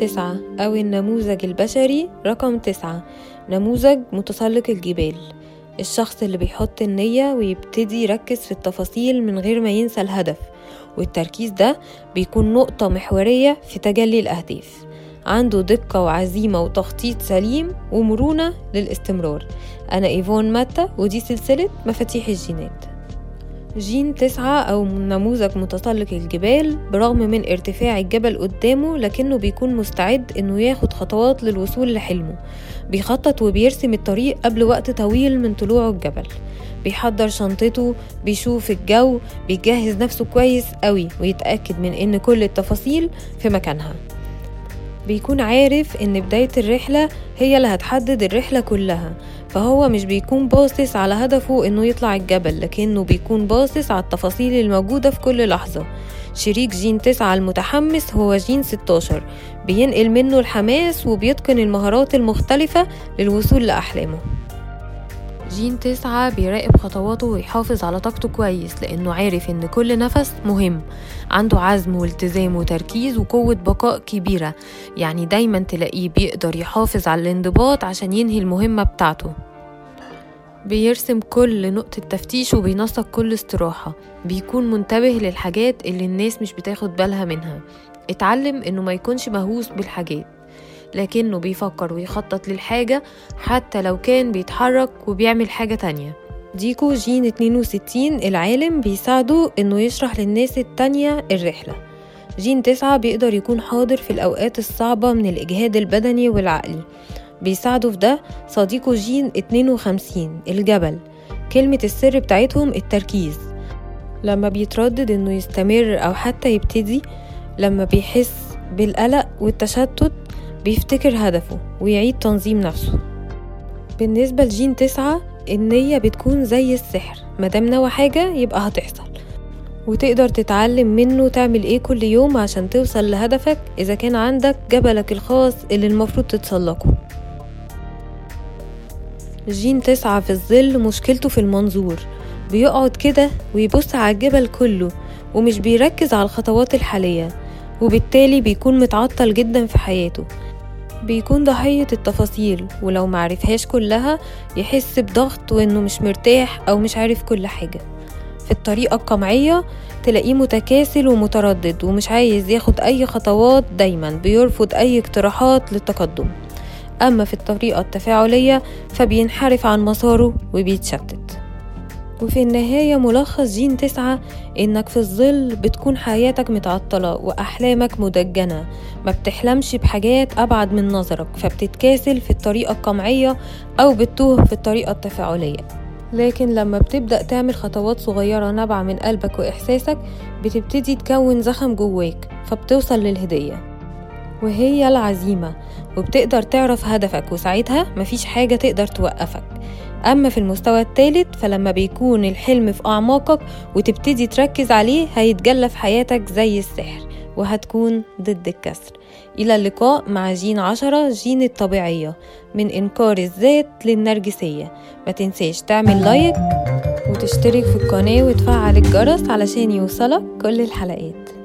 تسعة أو النموذج البشري رقم تسعة نموذج متسلق الجبال. الشخص اللي بيحط النية ويبتدي يركز في التفاصيل من غير ما ينسى الهدف والتركيز ده بيكون نقطة محورية في تجلي الأهداف. عنده دقة وعزيمة وتخطيط سليم ومرونة للاستمرار. أنا إيفون ماتا ودي سلسلة مفاتيح الجينات. جين تسعة أو نموذج متسلق الجبال برغم من ارتفاع الجبل قدامه لكنه بيكون مستعد إنه ياخد خطوات للوصول لحلمه. بيخطط وبيرسم الطريق قبل وقت طويل من طلوعه الجبل. بيحضر شنطته بيشوف الجو بيجهز نفسه كويس قوي ويتأكد من إن كل التفاصيل في مكانها. بيكون عارف إن بداية الرحلة هي اللي هتحدد الرحلة كلها فهو مش بيكون باصص على هدفه إنه يطلع الجبل لكنه بيكون باصص على التفاصيل الموجودة في كل لحظة. شريك جين تسعة المتحمس هو جين 16 بينقل منه الحماس وبيتقن المهارات المختلفة للوصول لأحلامه. جين تسعة بيراقب خطواته ويحافظ على طاقته كويس لأنه عارف إن كل نفس مهم. عنده عزم والتزام وتركيز وقوة بقاء كبيرة. يعني دايما تلاقيه بيقدر يحافظ على الانضباط عشان ينهي المهمة بتاعته. بيرسم كل نقطة تفتيش وبينسق كل استراحة. بيكون منتبه للحاجات اللي الناس مش بتاخد بالها منها. اتعلم إنه ما يكونش مهووس بالحاجات. لكنه بيفكر ويخطط للحاجة حتى لو كان بيتحرك وبيعمل حاجة تانية. صديقه جين 62 العالم بيساعده إنه يشرح للناس التانية الرحلة. جين تسعة بيقدر يكون حاضر في الأوقات الصعبة من الإجهاد البدني والعقلي. بيساعده في ده صديقه جين 52 الجبل. كلمة السر بتاعتهم التركيز. لما بيتردد إنه يستمر أو حتى يبتدي لما بيحس بالقلق والتشتت بيفتكر هدفه ويعيد تنظيم نفسه. بالنسبة لجين تسعة النية بتكون زي السحر مادام نوى حاجة يبقى هتحصل. وتقدر تتعلم منه تعمل إيه كل يوم عشان توصل لهدفك إذا كان عندك جبلك الخاص اللي المفروض تتسلقه. جين تسعة في الظل مشكلته في المنظور. بيقعد كده ويبص على الجبل كله ومش بيركز على الخطوات الحالية وبالتالي بيكون متعطل جدا في حياته. بيكون ضحية التفاصيل ولو معرفهاش كلها يحس بضغط وإنه مش مرتاح أو مش عارف كل حاجة. في الطريقة القمعية تلاقيه متكاسل ومتردد ومش عايز ياخد أي خطوات دايما بيرفض أي اقتراحات للتقدم. أما في الطريقة التفاعلية فبينحرف عن مساره وبيتشتت. وفي النهاية ملخص جين تسعة إنك في الظل بتكون حياتك متعطلة وأحلامك مدجنة. ما بتحلمش بحاجات أبعد من نظرك فبتتكاسل في الطريقة القمعية أو بتتوه في الطريقة التفاعلية. لكن لما بتبدأ تعمل خطوات صغيرة نابعة من قلبك وإحساسك بتبتدي تكون زخم جواك فبتوصل للهدية. وهي العزيمة وبتقدر تعرف هدفك وساعتها مفيش حاجة تقدر توقفك. أما في المستوى الثالث فلما بيكون الحلم في أعماقك وتبتدي تركز عليه هيتجلى في حياتك زي السحر وهتكون ضد الكسر. إلى اللقاء مع جين عشرة جين الطبيعية من إنكار الذات للنرجسية. ما تنساش تعمل like وتشترك في القناة وتفعل الجرس علشان يوصلك كل الحلقات.